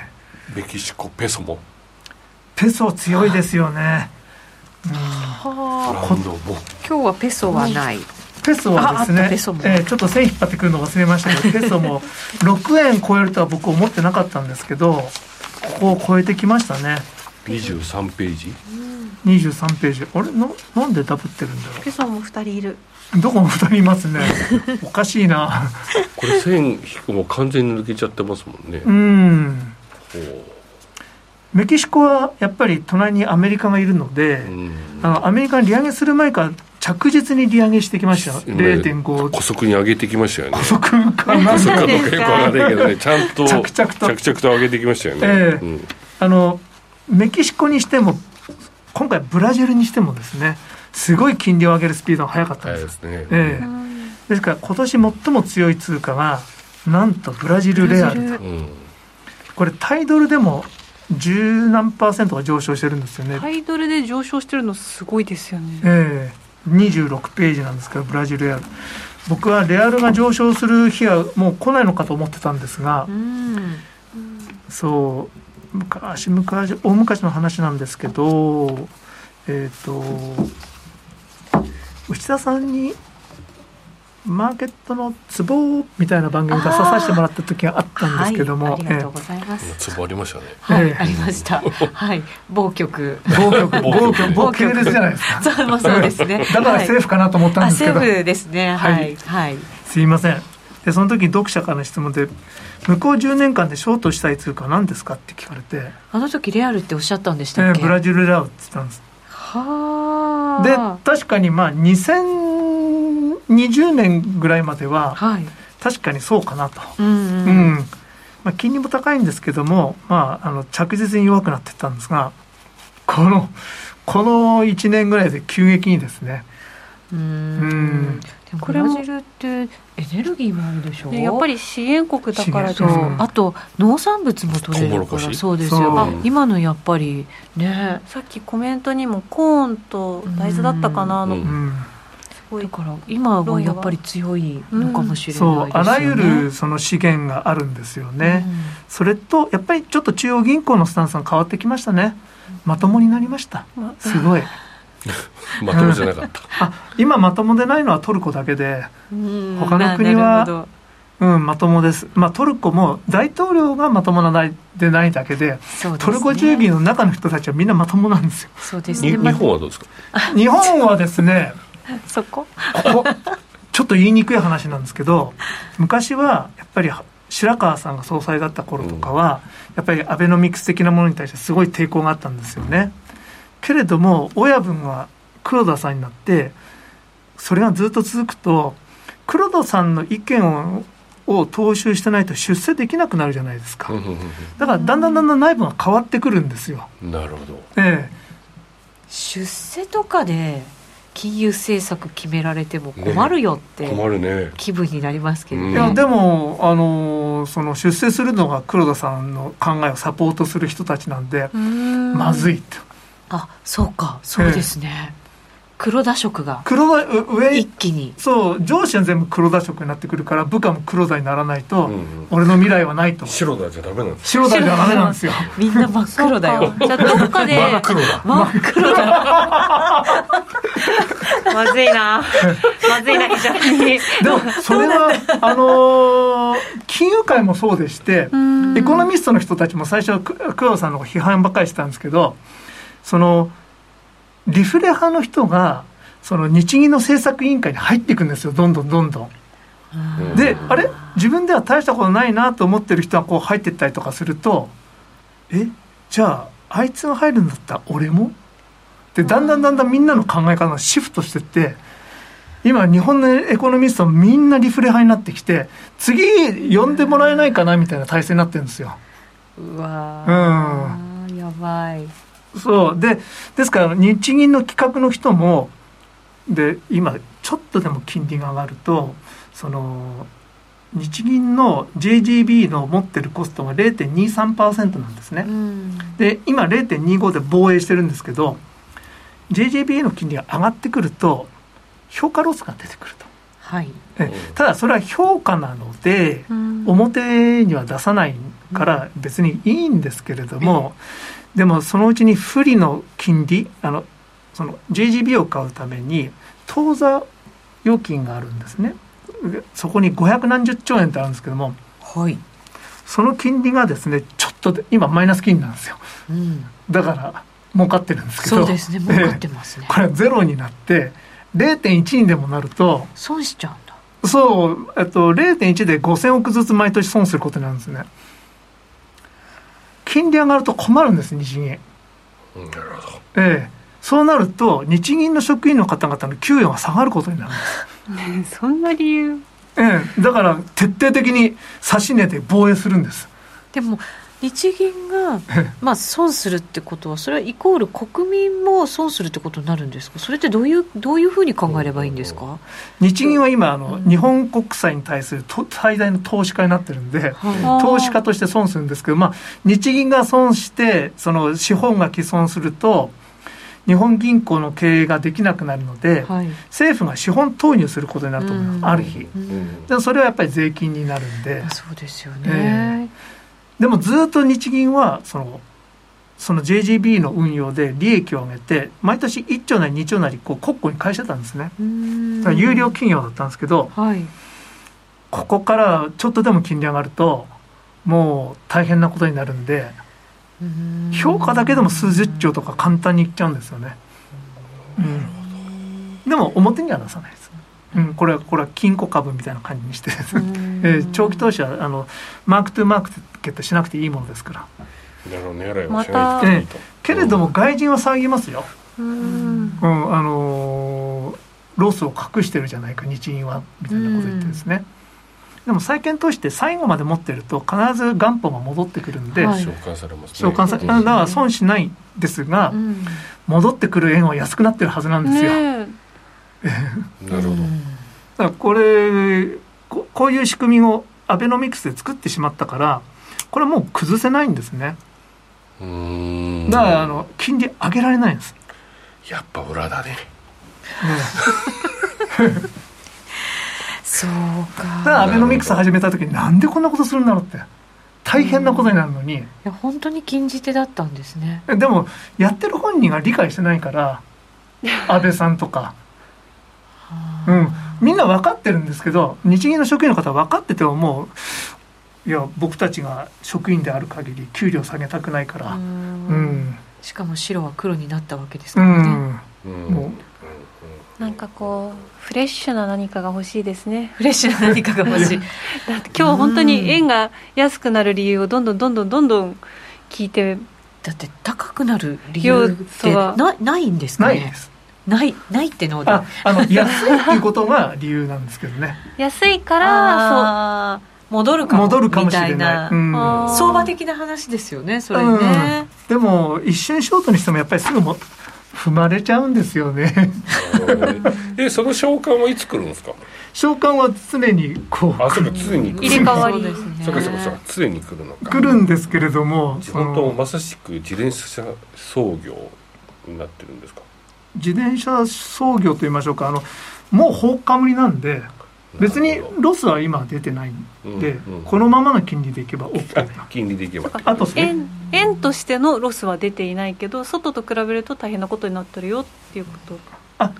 ー、メキシコペソも。ペソ強いですよね、はあ、今日はペソはない、ペソはですね、えー、ちょっと線引っ張ってくるの忘れましたけど ペソも6円超えるとは僕思ってなかったんですけどここを超えてきましたね23ページ、23ページ。あれ？ななんでダブってるんだろう？ペソも2人いる。どこも2人いますね。おかしいな。これ線引くも完全に抜けちゃってますもんね。うん。メキシコはやっぱり隣にアメリカがいるので、あのアメリカに利上げする前から着実に利上げしてきました、0.5加速に上げてきましたよね。加速かな加速かどうかよくわからないけどね。ちゃんと着々と。着々と上げてきましたよね、えーうん、あのメキシコにしても今回ブラジルにしてもですねすごい金利を上げるスピードが速かったんです。ですね、ええ、ですから今年最も強い通貨がなんとブラジルレアル。と、これタイドルでも十何パーセントが上昇してるんですよね。タイドルで上昇してるのすごいですよね。ええ。26ページなんですからブラジルレアル。僕はレアルが上昇する日はもう来ないのかと思ってたんですが、うん、そう昔昔大昔の話なんですけどえっ、ー、と内田さんにマーケットのツボみたいな番組出ささせてもらった時があったんですけども、はい、ありがとうございます。ツボありましたね。はい、ありました。はい、某局。某局、某局、某系列じゃないですか。そう、そうですね。だから政府かなと思ったんですけど。政府ですね。はい、はい。すいません。で、その時読者からの質問で、向こう10年間でショートしたい通貨何ですかって聞かれて。あの時レアルっておっしゃったんでしたっけ、ブラジルレアルって言ったんです。はあ。で、確かにまあ2000 20年ぐらいまでは、確かにそうかなと。うん、うんうんまあ、金利も高いんですけども、まあ、あの着実に弱くなっていったんですがこのこの1年ぐらいで急激にですねうんブラジルってエネルギーもあるでしょ？うやっぱり支援国だからです。あと農産物も取れるからそうですよ。今のやっぱりねさっきコメントにもコーンと大豆だったかなの、うん。だから今はやっぱり強いのかもしれない、ねうん、そうあらゆるその資源があるんですよね、うん、それとやっぱりちょっと中央銀行のスタンスが変わってきましたね。まともになりました。すごい まともじゃなかった。あ今まともでないのはトルコだけで他の国はうん、まともです、まあ、トルコも大統領がまともなないでないだけで、ね、トルコ中銀の中の人たちはみんなまともなんですよ。そうですね、日本はどうですか？日本はですね そこちょっと言いにくい話なんですけど昔はやっぱり白川さんが総裁だった頃とかは、うん、やっぱりアベノミクス的なものに対してすごい抵抗があったんですよね。けれども親分が黒田さんになってそれがずっと続くと黒田さんの意見をを踏襲してないと出世できなくなるじゃないですか。だからだんだんだんだん内部が変わってくるんですよ。なるほど、ええ、出世とかで金融政策決められても困るよって困るね。気分になりますけど、ね、いやでもあのその出世するのが黒田さんの考えをサポートする人たちなんでまずいとあそうかそうですね、えー黒田色が黒田上一気に。そう上司は全部黒田色になってくるから部下も黒田にならないと、うんうん、俺の未来はないと。白田じゃダメなんです白田じゃダメなんですよ。みんな真っ黒だよ。じゃあどっかで真っ黒だ。真っ黒だ。まずいな。まずいな非常にでもそれはあのー、金融界もそうでしてエコノミストの人たちも最初黒田さんの批判ばっかりしてたんですけどそのリフレ派の人がその日銀の政策委員会に入っていくんですよ。どんどんどんどん。であれ？自分では大したことないなと思ってる人はこう入っていったりとかするとえ？じゃああいつが入るんだったら俺も？でだんだんだんだんみんなの考え方がシフトしてって今日本のエコノミストみんなリフレ派になってきて次呼んでもらえないかなみたいな体制になってるんですよ。うわうん。やばいそう。でですから日銀の企画の人もで今ちょっとでも金利が上がるとその日銀の JGB の持ってるコストが0.23%なんですね、うん、で今0.25で防衛してるんですけど JGB の金利が上がってくると評価ロスが出てくると、はい、えただそれは評価なので、うん、表には出さないから別にいいんですけれども、うんでもそのうちに不利の金利あのその JGB を買うために当座預金があるんですね。そこに500何十兆円ってあるんですけども、はい、その金利がですねちょっと今マイナス金利なんですよ、うん、だから儲かってるんですけど。そうですね儲かってますね、これはゼロになって0.1にでもなると損しちゃうんだ。そう、えっと、0.1で5000億ずつ毎年損することになるんですね金利上がると困るんです日銀、なるほど。ええ。そうなると日銀の職員の方々の給与が下がることになるんです。そんな理由。ええ。だから徹底的に指値で防衛するんです。でも日銀が、まあ、損するってことは、それはイコール国民も損するってことになるんですか、それってどういうどういうふうに考えればいいんですか？日銀は今あの、日本国債に対する最大の投資家になってるんで、投資家として損するんですけど、まあ、日銀が損して、その資本が既存すると、日本銀行の経営ができなくなるので、はい、政府が資本投入することになると思います、ある日。でもそれはやっぱり税金になるんで。そうですよね、えーでもずっと日銀はそのその JGB の運用で利益を上げて毎年1兆なり2兆なりこう国庫に返してたんですね。有料企業だったんですけど、はい、ここからちょっとでも金利上がるともう大変なことになるんで評価だけでも数十兆とか簡単にいっちゃうんですよね、うん、でも表には出さない。です、うん、これはこれは金庫株みたいな感じにして。ですね、えー、長期投資はあのマークトゥマーケットしなくていいものですから。なるほど値洗いはしないといいと、けれども外人は騒ぎますよ。うん、うん、あのー、ロスを隠してるじゃないか日銀はみたいなこと言ってですね、でも債券投資って最後まで持ってると必ず元本が戻ってくるんで、はい、償還されます、ね、償還されだから損しないんですが、うん、戻ってくる円は安くなってるはずなんですよ。ね、なるほど。だからこれここういう仕組みをアベノミクスで作ってしまったからこれもう崩せないんですね。だからあの金利上げられないんです。やっぱ裏だね、ね。そうか。だからアベノミクス始めた時になんでこんなことするんだろうって。大変なことになるのに、いや本当に禁じ手だったんですね。でもやってる本人が理解してないから 安倍さんとかうん、みんな分かってるんですけど日銀の職員の方は分かっててももういや僕たちが職員である限り給料下げたくないから。うん、しかも白は黒になったわけですからね、うん、もう。なんかこうフレッシュな何かが欲しいですね。フレッシュな何かが欲しい。だって今日本当に円が安くなる理由をどんどんどんどんどんどん聞いて。だって高くなる理由ってなないんですかね。ないですないないってのああの安いっていうことが理由なんですけどね。安いからそう戻るかも戻るかもしれない、うん、相場的な話ですよねそれね、うん、でも一瞬ショートにしてもやっぱりすぐも踏まれちゃうんですよね。えその償還はいつ来るんですか？償還は常にこう。あそうか常に入れ替わり。ですね。そうかそうかそうか常に来るのか。来るんですけれども本当まさしく自転車操業になってるんですか？自転車操業と言いましょうか。あのもう放火無理なんで別にロスは今出てないんで、うんうん、このままの金利でいけば OK 金利でいけば。あと円円としてのロスは出ていないけど外と比べると大変なことになってるよっていうこと。あ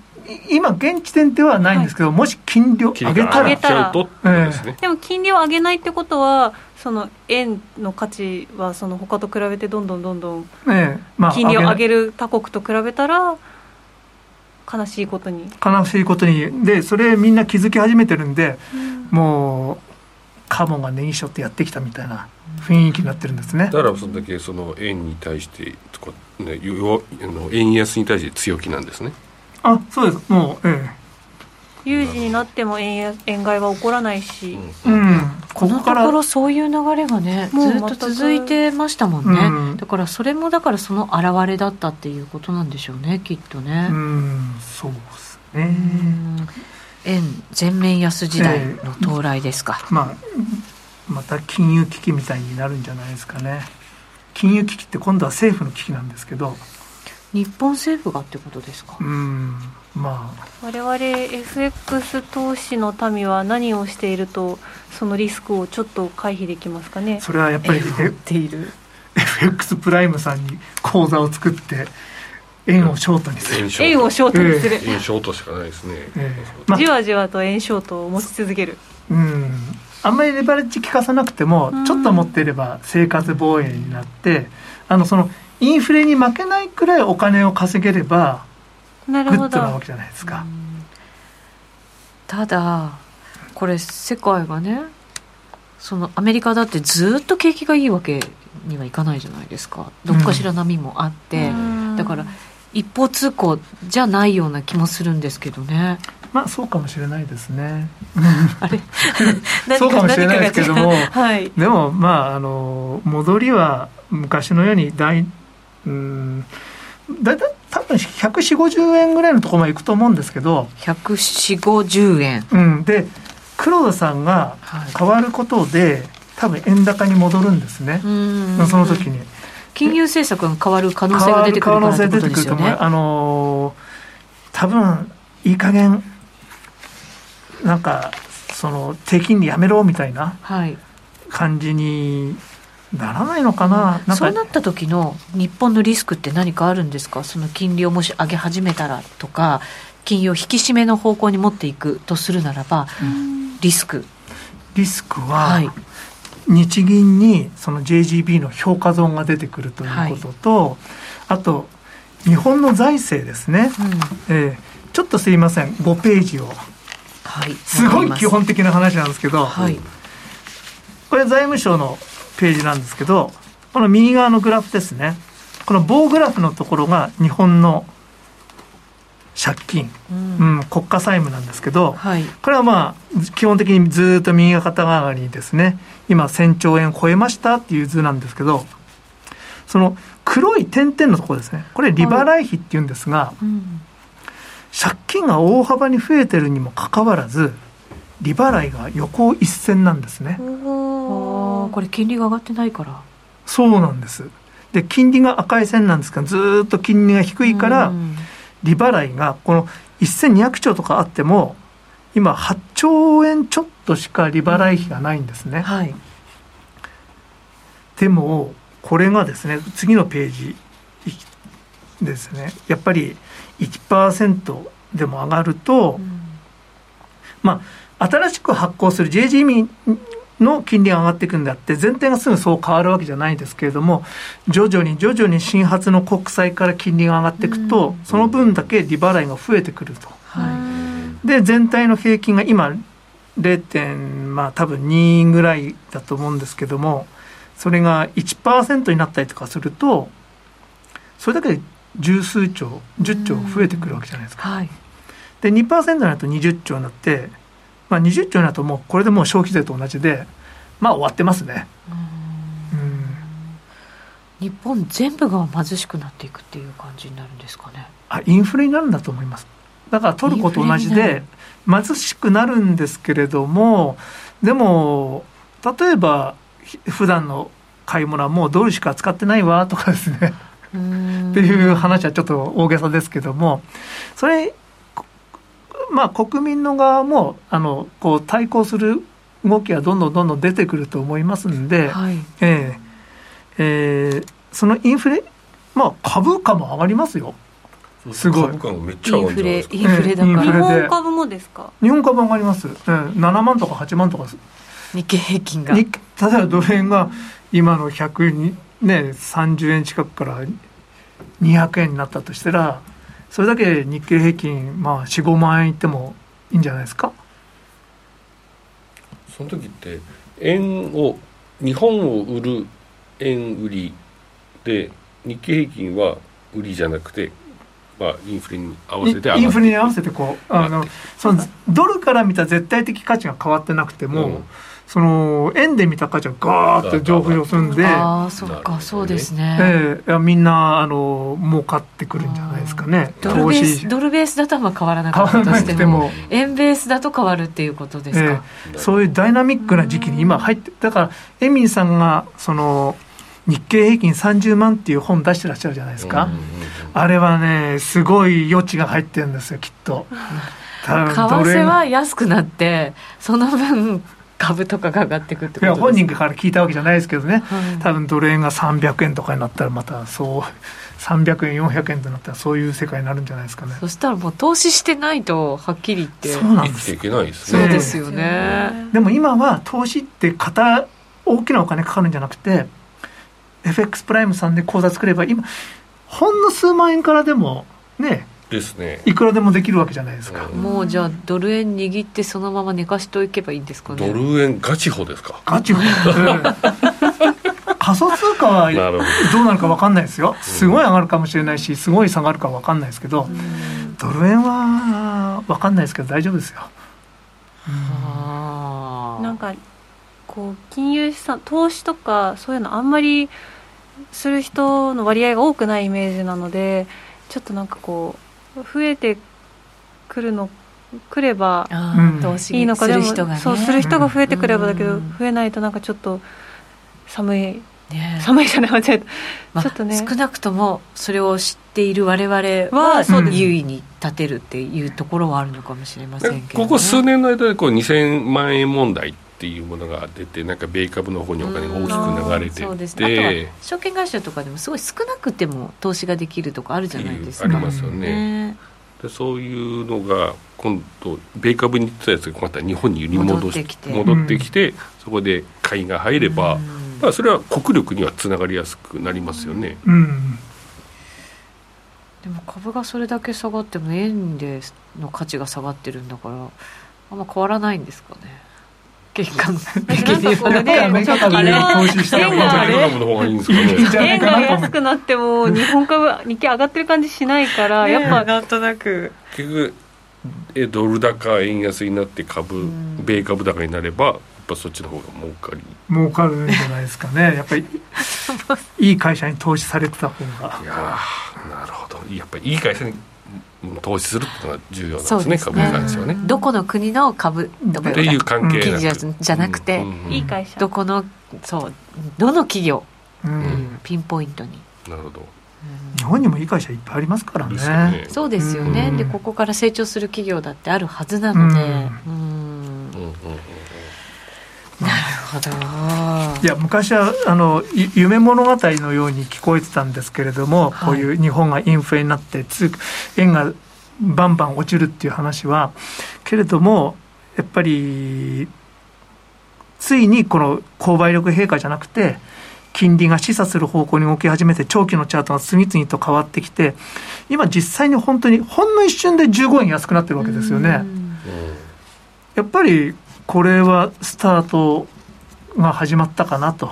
今現時点ではないんですけど、はい、もし金利を上げたらたら、えー、でも金利を上げないってことはその円の価値はその他と比べてどんどんどんどん金利を上げる他国と比べたら、悲しいことに。悲しいことに。でそれみんな気づき始めてるんで、うん、もうカモがネギショってやってきたみたいな雰囲気になってるんですね。だからそれだけその円に対してね、あの円安に対して強気なんですね。あそうです。もうええ有事になっても円円買いは起こらないし、うん、うん、このところそういう流れがねずっと続いてましたもんね、うん、だからそれもだからその表れだったっていうことなんでしょうねきっとね。うん。そうですね。円全面安時代の到来ですか、えー、まあまた金融危機みたいになるんじゃないですかね。金融危機って今度は政府の危機なんですけど。日本政府がってことですか。うんまあ。我々 FX 投資の民は何をしているとそのリスクをちょっと回避できますかね？それはやっぱりている。FX プライムさんに口座を作って円をショートにする。円をショート。にする、円ショートしかないですね、えーまあ、じわじわと円ショートを持ち続ける。うん。あんまりレバレッジ効かさなくてもちょっと持っていれば生活防衛になってあのそのインフレに負けないくらいお金を稼げればグッドなわけじゃないですか。ただこれ世界がねそのアメリカだってずっと景気がいいわけにはいかないじゃないですか。どっかしら波もあって、うん、だから一方通行じゃないような気もするんですけどね。まあそうかもしれないですね。あれ？そうかもしれないですけども、はい、でもまああの戻りは昔のように大うん大体多分14050円ぐらいのところまでいくと思うんですけど。14050円、うん、で黒田さんが変わることで、はい、多分円高に戻るんですね。その時に。金融政策が変わる可能性が出てくるからってことですよね。あの多分いい加減なんかその低金利やめろみたいな感じにならないのかな？なそうなった時の日本のリスクって何かあるんですか？その金利をもし上げ始めたらとか金融を引き締めの方向に持っていくとするならば、うん、リスク。リスクは、はい、日銀にその JGB の評価損が出てくるということと、はい、あと日本の財政ですね、うん、えー、ちょっとすいません。5ページを、はい、すごい基本的な話なんですけど、はい、これ財務省のページなんですけどこの右側のグラフですね。この棒グラフのところが日本の借金、うん、うん、国家債務なんですけど、はい、これはまあ基本的にずっと右肩上がりにですね。今1000兆円超えましたっていう図なんですけどその黒い点々のところですね。これ利払い費っていうんですが、はい。うん、借金が大幅に増えてるにもかかわらず利払いが横一線なんですね。これ金利が上がってないから。そうなんです。で金利が赤い線なんですがずっと金利が低いから、うん。利払いがこの1200兆とかあっても今8兆円ちょっとしか利払い費がないんですね、はい、でもこれがですね次のページですね。やっぱり1%でも上がると、うん、まあ新しく発行する JGB の金利が上がっていくんであって、全体がすぐそう変わるわけじゃないんですけれども、徐々に徐々に新発の国債から金利が上がっていくと、その分だけ利払いが増えてくると。はい、で、全体の平均が今、0. まあ多分2ぐらいだと思うんですけども、それが1%になったりとかすると、それだけで十数兆、10兆増えてくるわけじゃないですか。はい、で、2%になると20兆になって、まあ、20兆になるともうこれでもう消費税と同じでまあ終わってますね。日本全部が貧しくなっていくっていう感じになるんですかね。あインフレになるんだと思います。だからトルコと同じで貧しくなるんですけれどもでも例えば普段の買い物はもうドルしか使ってないわとかですねっていう話はちょっと大げさですけどもそれまあ、国民の側もあのこう対抗する動きはどんどんどんどん出てくると思いますんで、はい、えー、えー、そのインフレ、まあ、株価も上がりますよ。すごい。株価めっちゃ上がるインフレだから。日本株もですか？日本株上がります。えー、7万とか8万とか日経平均が。例えばドル円が今の100に、ね、30円近くから200円になったとしたら、それだけで日経平均、まあ、45万円いってもいいんじゃないですか？その時って円を日本を売る円売りで日経平均は売りじゃなくて、まあ、インフレに合わせてインフレに合わせてこうあのそのドルから見た絶対的価値が変わってなくても、うんその円で見た価値はガーッと上昇するんで。ああそっかそうですね、えー、みんなあの儲かってくるんじゃないですかね。ドルベースドルベースだとは変わらなかったとしても 円ベースだと変わるっていうことですか、えー、そういうダイナミックな時期に今入ってだからエミンさんがその日経平均30万っていう本出してらっしゃるじゃないですか、あれはねすごい余地が入ってるんですよきっと。為替は安くなってその分株とかが上がっていくってことです本人から聞いたわけじゃないですけどね、はい、多分ドル円が300円とかになったらまたそう 300円400円となったらそういう世界になるんじゃないですかね。そしたらもう投資してないとはっきり言ってそうなんです。いけないですね。そうですよね。でも今は投資って型大きなお金かかるんじゃなくて FX プライムさんで口座作れば今ほんの数万円からでもねですね。いくらでもできるわけじゃないですか、もうじゃあドル円握ってそのまま寝かしといけばいいんですかね。ドル円ガチホですか？ガチホ 仮想通貨はどうなるか分かんないですよ。すごい上がるかもしれないしすごい下がるか分かんないですけど、ドル円は分かんないですけど大丈夫ですよ、なんかこう金融資産投資とかそういうのあんまりする人の割合が多くないイメージなのでちょっとなんかこう増えてくるのくればいいのかでも、ね、そうする人が増えてくればだけど、増えないとなんかちょっと寒い、ね、寒いじゃない間違えた、ちょっとね。少なくともそれを知っている我々は優位に立てるっていうところはあるのかもしれませんけど、ね、ここ数年の間でこう2000万円問題っっていうものが出てなんか米株の方にお金が大きく流れてそうですね、あとは証券会社とかでもすごい少なくても投資ができるとかあるじゃないですか、ありますよね、でそういうのが今度米株に行ってたやつがまた日本に揺り戻して戻ってきてそこで買いが入れば、うん、それは国力にはつながりやすくなりますよね、うん、でも株がそれだけ下がっても円での価値が下がってるんだからあんま変わらないんですかね結果的にはね、あれ投資した円が安くなっても日本株日経上がってる感じしないから、やっぱなんとなく結局えドル高円安になって株、米株高になればやっぱそっちの方が儲かり儲かるんじゃないですかねやっぱりいい会社に投資されてた方がいやなるほどやっぱりいい会社に投資するっていうのが重要なんですね、株に関してはね。どこの国の株とかっていう関係じゃなくて、いい会社。どこのそうどの企業、うん、ピンポイントに。なるほど。日本にもいい会社いっぱいありますからね。ね。そうですよね、でここから成長する企業だってあるはずなので。うん。なるほど。いや昔はあの夢物語のように聞こえてたんですけれども、はい、こういう日本がインフレになって円がバンバン落ちるっていう話はけれどもやっぱりついにこの購買力陛下じゃなくて金利が示唆する方向に動き始めて、長期のチャートが次々と変わってきて、今実際に本当に、ほんの一瞬で15円安くなってるわけですよね。やっぱり、これはスタートが始まったかなと、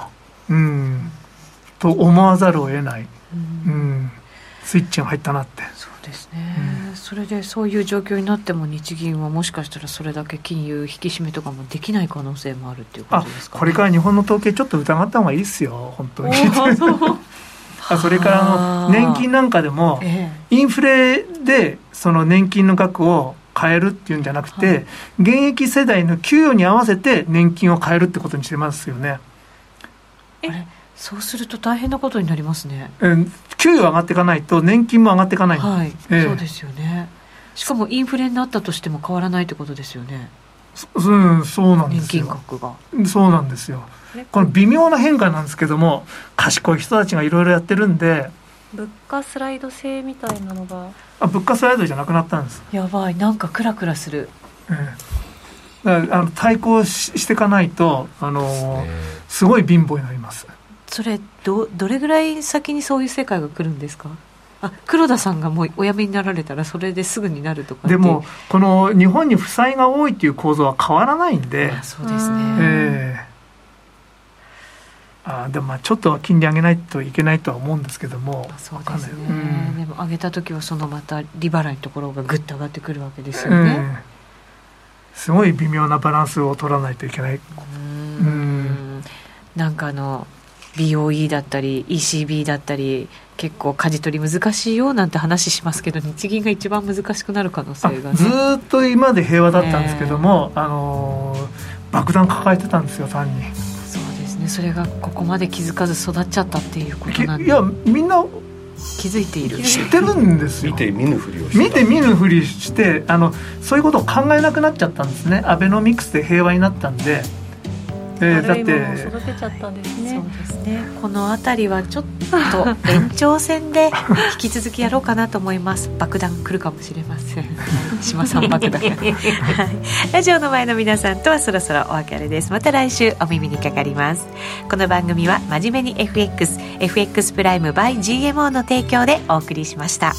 うん、と思わざるを得ない、うん、スイッチが入ったなって。そうですね、うん、それでそういう状況になっても日銀はもしかしたらそれだけ金融引き締めとかもできない可能性もあるっていうことですか、ね、これから日本の統計ちょっと疑った方がいいですよ。本当に。あそれからあの年金なんかでも、インフレでその年金の額を変えるっていうんじゃなくて、はい、現役世代の給与に合わせて年金を変えるってことにしてますよね。えそうすると大変なことになりますね。うん、給与上がっていかないと年金も上がっていかない。はい、えー、そうですよね。しかもインフレになったとしても変わらないってことですよね。うん、そうなんですよ。年金額が。そうなんですよ。この微妙な変化なんですけども、賢い人たちがいろいろやってるんで。物価スライド制みたいなのが。あ、物価スライドじゃなくなったんです。やばい、なんかクラクラする。ええあの対抗ししていかないと、あのー、すごい貧乏になります。それどどれぐらい先にそういう世界が来るんですか？あ黒田さんがもうお辞めになられたらそれですぐになるとかでもこの日本に負債が多いっていう構造は変わらないんで。そうですね、えー、あでもまあちょっとは金利上げないといけないとは思うんですけども。そうですね、うん、でも上げた時はそのまた利払いのところがぐっと上がってくるわけですよね、えー、すごい微妙なバランスを取らないといけない。うん。なんかあの BOE だったり ECB だったり結構舵取り難しいよなんて話しますけど日銀が一番難しくなる可能性が、ね、ずっと今まで平和だったんですけども、あのー、爆弾抱えてたんですよ単にそれがここまで気づかず育っちゃったっていうことなんでいやみんな気づいている。知ってるんですよ。見て見ぬふりをして見て見ぬふりしてあのそういうことを考えなくなっちゃったんですね。アベノミクスで平和になったんでえー、だって。育てちゃったんですねそうですね。この辺りはちょっと 延長戦で引き続きやろうかなと思います。爆弾来るかもしれません。島さん爆弾、はい、ラジオの前の皆さんとはそろそろお別れです。また来週お耳にかかります。この番組は真面目に FXFX プライム by GMO の提供でお送りしました